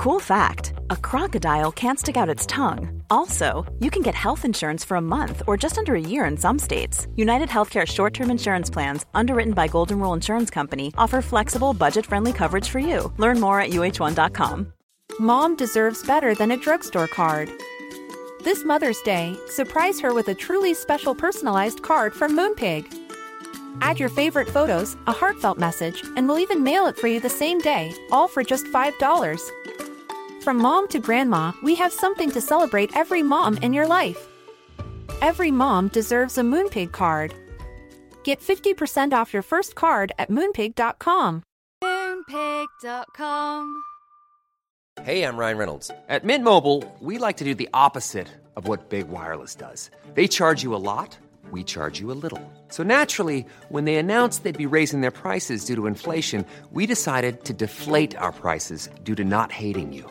Cool fact a crocodile can't stick out its tongue. Also, you can get health insurance for a month or just under a year in some states. United Healthcare short term insurance plans, underwritten by Golden Rule Insurance Company, offer flexible, budget friendly coverage for you. Learn more at uh1.com. Mom deserves better than a drugstore card. This Mother's Day, surprise her with a truly special personalized card from Moonpig. Add your favorite photos, a heartfelt message, and we'll even mail it for you the same day, all for just $5. From mom to grandma, we have something to celebrate every mom in your life. Every mom deserves a Moonpig card. Get 50% off your first card at moonpig.com. Moonpig.com. Hey, I'm Ryan Reynolds. At Mint Mobile, we like to do the opposite of what Big Wireless does. They charge you a lot, we charge you a little. So naturally, when they announced they'd be raising their prices due to inflation, we decided to deflate our prices due to not hating you.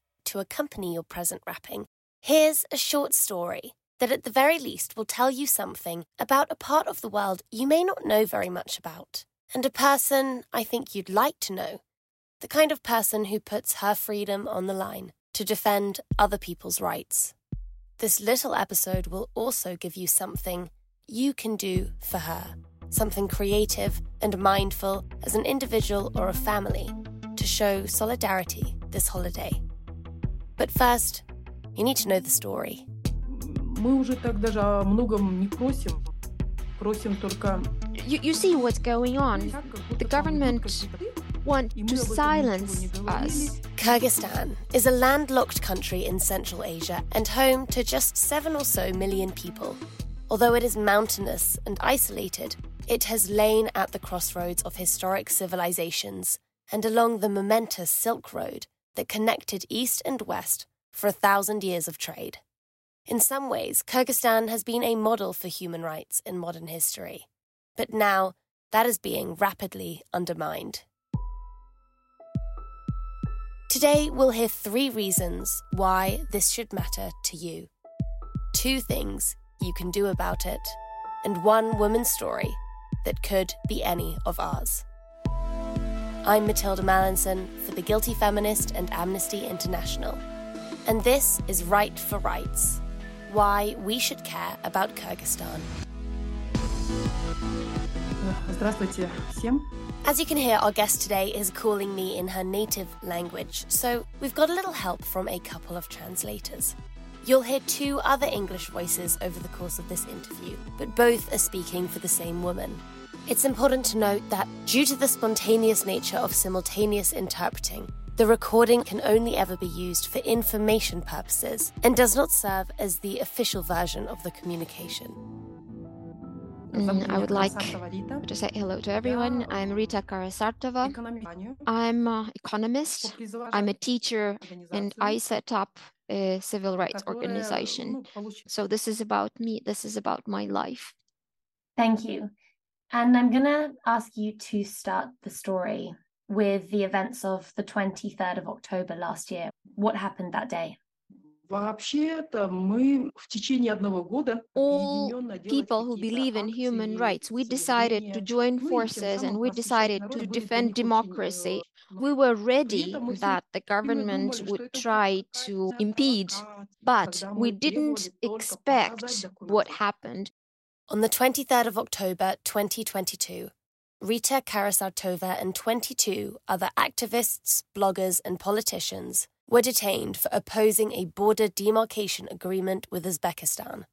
To accompany your present wrapping, here's a short story that, at the very least, will tell you something about a part of the world you may not know very much about, and a person I think you'd like to know. The kind of person who puts her freedom on the line to defend other people's rights. This little episode will also give you something you can do for her, something creative and mindful as an individual or a family to show solidarity this holiday. But first, you need to know the story. Мы уже так даже о многом не просим. Просим только... You, you see what's going on. The government want to silence us. Kyrgyzstan is a landlocked country in Central Asia and home to just seven or so million people. Although it is mountainous and isolated, it has lain at the crossroads of historic civilizations and along the momentous Silk Road that connected East and West for a thousand years of trade. In some ways, Kyrgyzstan has been a model for human rights in modern history. But now, that is being rapidly undermined. Today, we'll hear three reasons why this should matter to you. Two things you can do about it, and one woman's story that could be any of ours. I'm Mathilda Mallinson for The Guilty Feminist and Amnesty International. And this is Write for Rights Why We Should Care About Kyrgyzstan. As you can hear, our guest today is calling me in her native language, so we've got a little help from a couple of translators. You'll hear two other English voices over the course of this interview, but both are speaking for the same woman, it's important to note that, due to the spontaneous nature of simultaneous interpreting, the recording can only ever be used for information purposes and does not serve as the official version of the communication. Mm, I would like to say hello to everyone. I'm Rita Karasartova. I'm an economist. I'm a teacher, and I set up a civil rights organization. So this is about me. This is about my life. Thank you. And I'm going to ask you to start the story with the events of the 23rd of October last year. What happened that day? All people who believe in human rights, we decided to join forces and we decided to defend democracy. We were ready that the government would try to impede, but we didn't expect what happened. On the 23rd of October 2022, Rita Karasartova and 22 other activists, bloggers, and politicians were detained for opposing a border demarcation agreement with Uzbekistan.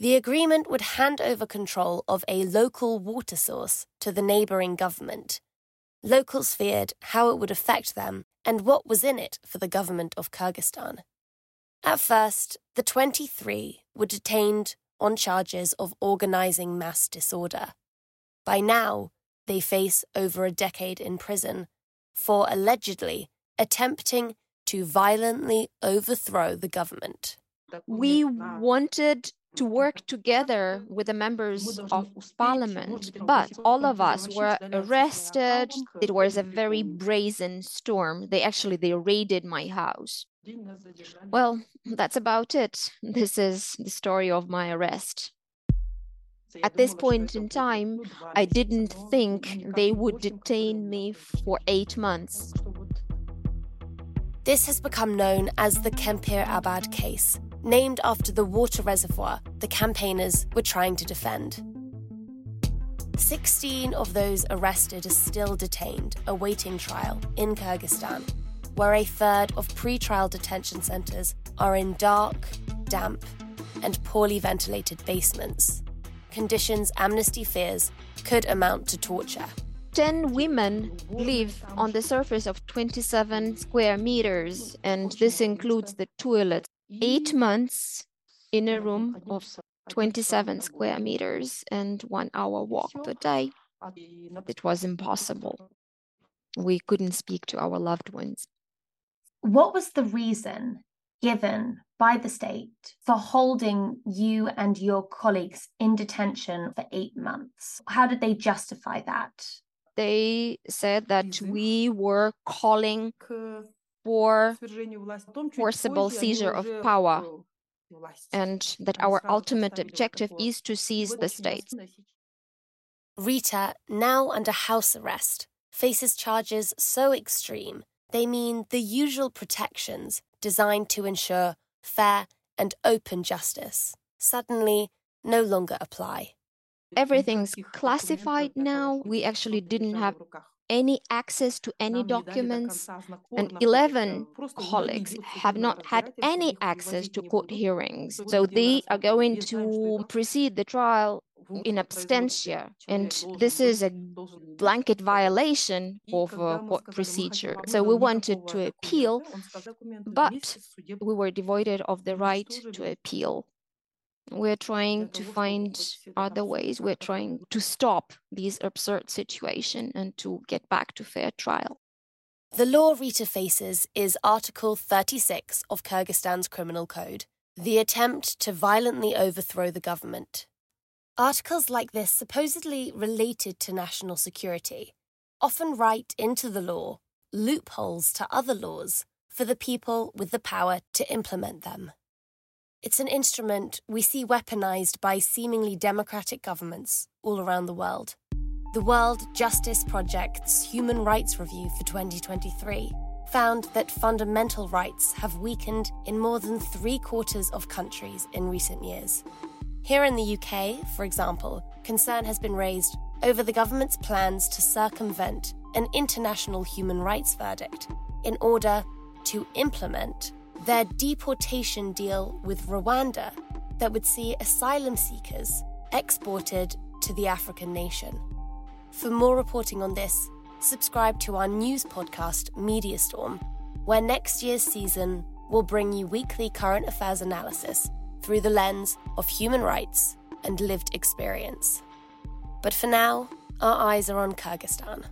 The agreement would hand over control of a local water source to the neighbouring government. Locals feared how it would affect them and what was in it for the government of Kyrgyzstan. At first, the 23 were detained on charges of organising mass disorder. By now, they face over a decade in prison for allegedly attempting to violently overthrow the government. We wanted to work together with the members of parliament, but all of us were arrested. It was a very brazen storm. They actually they raided my house. Well, that's about it. This is the story of my arrest. At this point in time, I didn't think they would detain me for eight months. This has become known as the Kempir Abad case, named after the water reservoir the campaigners were trying to defend. 16 of those arrested are still detained, awaiting trial in Kyrgyzstan, where a third of pre-trial detention centres are in dark, damp, and poorly ventilated basements. Conditions Amnesty fears could amount to torture. 10 women live on the surface of 27 square meters, and this includes the toilet. Eight months in a room of 27 square meters and one hour walk per day. It was impossible. We couldn't speak to our loved ones. What was the reason given by the state for holding you and your colleagues in detention for eight months? How did they justify that? they said that we were calling for forcible seizure of power. and that our ultimate objective is to seize the state. Rita, now under house arrest, faces charges so extreme. They mean the usual protections designed to ensure fair and open justice suddenly no longer apply. Everything's classified now. We actually didn't have any access to any documents, and 11 colleagues have not had any access to court hearings. So they are going to precede the trial in absentia, and this is a blanket violation of uh, a court procedure. So we wanted to appeal, but we were devoid of the right to appeal. We're trying to find other ways. We're trying to stop this absurd situation and to get back to fair trial. The law Rita faces is Article 36 of Kyrgyzstan's Criminal Code, the attempt to violently overthrow the government. Articles like this, supposedly related to national security, often write into the law loopholes to other laws for the people with the power to implement them. It's an instrument we see weaponized by seemingly democratic governments all around the world. The World Justice Project's Human Rights Review for 2023 found that fundamental rights have weakened in more than three quarters of countries in recent years. Here in the UK, for example, concern has been raised over the government's plans to circumvent an international human rights verdict in order to implement their deportation deal with Rwanda that would see asylum seekers exported to the African nation. For more reporting on this, subscribe to our news podcast, Media Storm, where next year's season will bring you weekly current affairs analysis through the lens of human rights and lived experience. But for now, our eyes are on Kyrgyzstan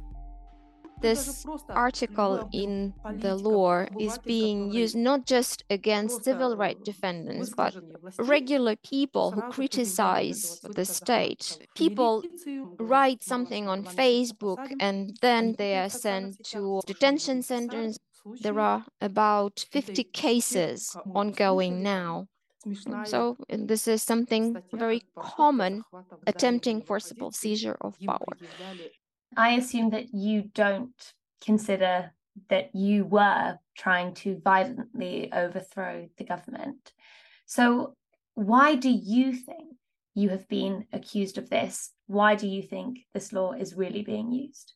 this article in the law is being used not just against civil rights defendants, but regular people who criticize the state. People write something on Facebook and then they are sent to detention centers there are about 50 cases ongoing now. So this is something very common, attempting forcible seizure of power. I assume that you don't consider that you were trying to violently overthrow the government. So why do you think you have been accused of this? Why do you think this law is really being used?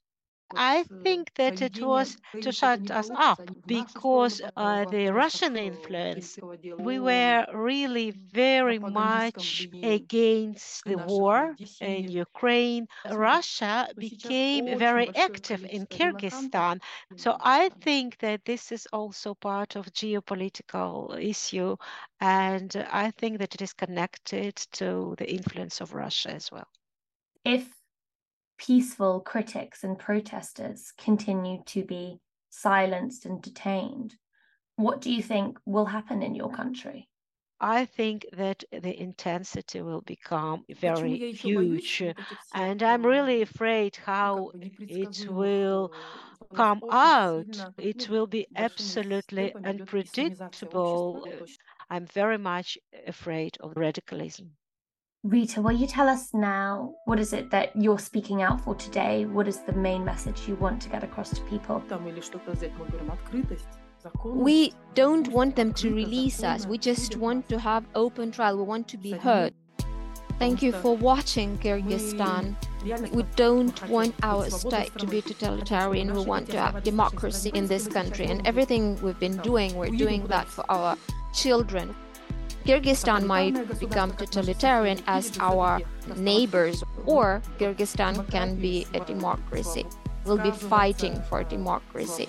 I think that it was to shut us up because uh, the Russian influence, we were really very much against the war in Ukraine. Russia became very active in Kyrgyzstan. So I think that this is also part of geopolitical issue. And I think that it is connected to the influence of Russia as well. If peaceful critics and protesters continue to be silenced and detained, what do you think will happen in your country? I think that the intensity will become very huge. And I'm really afraid how it will come out. It will be absolutely unpredictable. I'm very much afraid of radicalism. Rita, will you tell us now what is it that you're speaking out for today? What is the main message you want to get across to people? We don't want them to release us. We just want to have open trial. We want to be heard. Thank you for watching Kyrgyzstan. We don't want our state to be totalitarian. We want to have democracy in this country. And everything we've been doing, we're doing that for our children. Kyrgyzstan might become totalitarian as our neighbors, or Kyrgyzstan can be a democracy. We'll be fighting for democracy.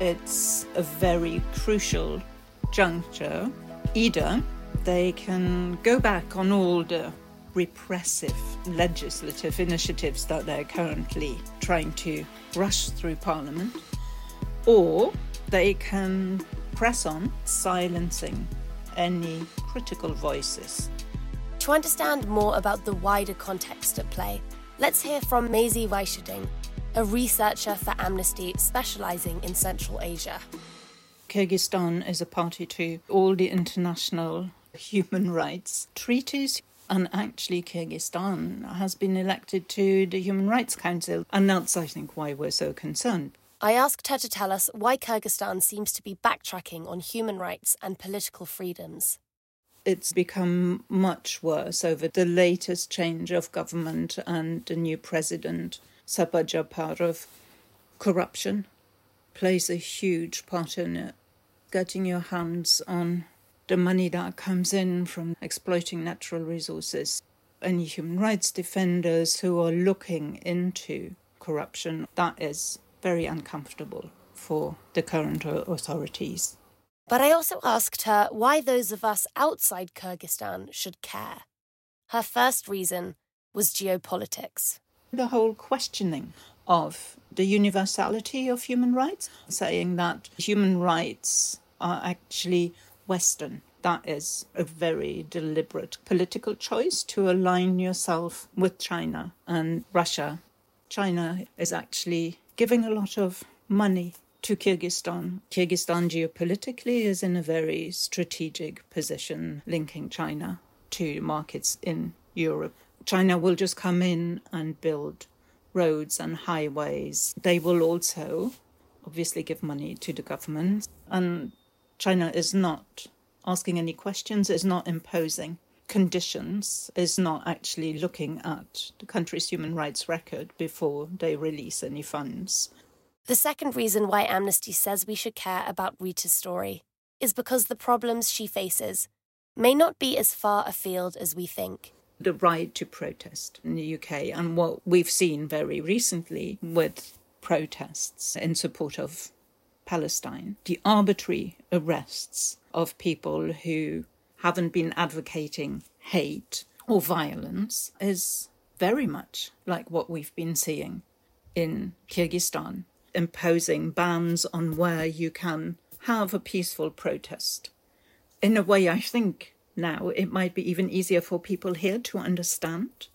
it's a very crucial juncture. Either they can go back on all the repressive legislative initiatives that they're currently trying to rush through Parliament, or they can press on, silencing any critical voices. To understand more about the wider context at play, let's hear from Maisy Weicherding, a researcher for Amnesty specializing in Central Asia. Kyrgyzstan is a party to all the international human rights treaties. And actually, Kyrgyzstan has been elected to the Human Rights Council. And that's, I think, why we're so concerned. I asked her to tell us why Kyrgyzstan seems to be backtracking on human rights and political freedoms. It's become much worse over the latest change of government and the new president. Sadyr Japarov. Corruption plays a huge part in it. Getting your hands on the money that comes in from exploiting natural resources. Any human rights defenders who are looking into corruption, that is very uncomfortable for the current authorities. But I also asked her why those of us outside Kyrgyzstan should care. Her first reason was geopolitics the whole questioning of the universality of human rights, saying that human rights are actually Western. That is a very deliberate political choice to align yourself with China and Russia. China is actually giving a lot of money to Kyrgyzstan. Kyrgyzstan geopolitically is in a very strategic position, linking China to markets in Europe. China will just come in and build roads and highways. They will also obviously give money to the government. And China is not asking any questions, is not imposing conditions, is not actually looking at the country's human rights record before they release any funds. The second reason why Amnesty says we should care about Rita's story is because the problems she faces may not be as far afield as we think. The right to protest in the UK, and what we've seen very recently with protests in support of Palestine, the arbitrary arrests of people who haven't been advocating hate or violence is very much like what we've been seeing in Kyrgyzstan imposing bans on where you can have a peaceful protest. In a way, I think now it might be even easier for people here to understand.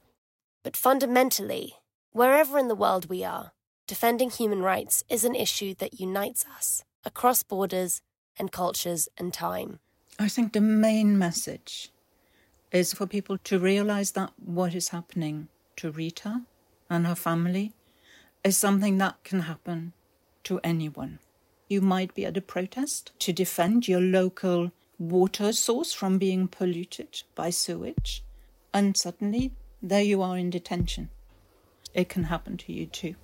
But fundamentally, wherever in the world we are, defending human rights is an issue that unites us across borders and cultures and time. I think the main message is for people to realize that what is happening to Rita and her family is something that can happen to anyone. You might be at a protest to defend your local water source from being polluted by sewage, and suddenly there you are in detention. It can happen to you too.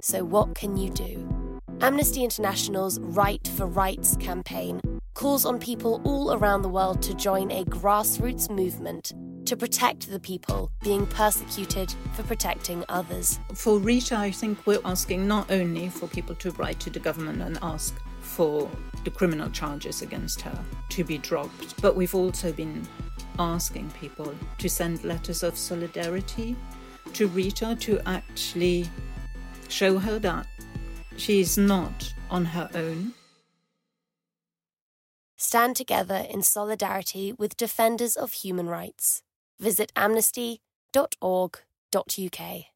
So, what can you do? Amnesty International's Write for Rights campaign calls on people all around the world to join a grassroots movement to protect the people being persecuted for protecting others. For Rita, I think we're asking not only for people to write to the government and ask for the criminal charges against her to be dropped, but we've also been asking people to send letters of solidarity to Rita to actually show her that she's not on her own. Stand together in solidarity with defenders of human rights visit amnesty.org.uk.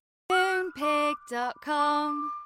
Moonpig.com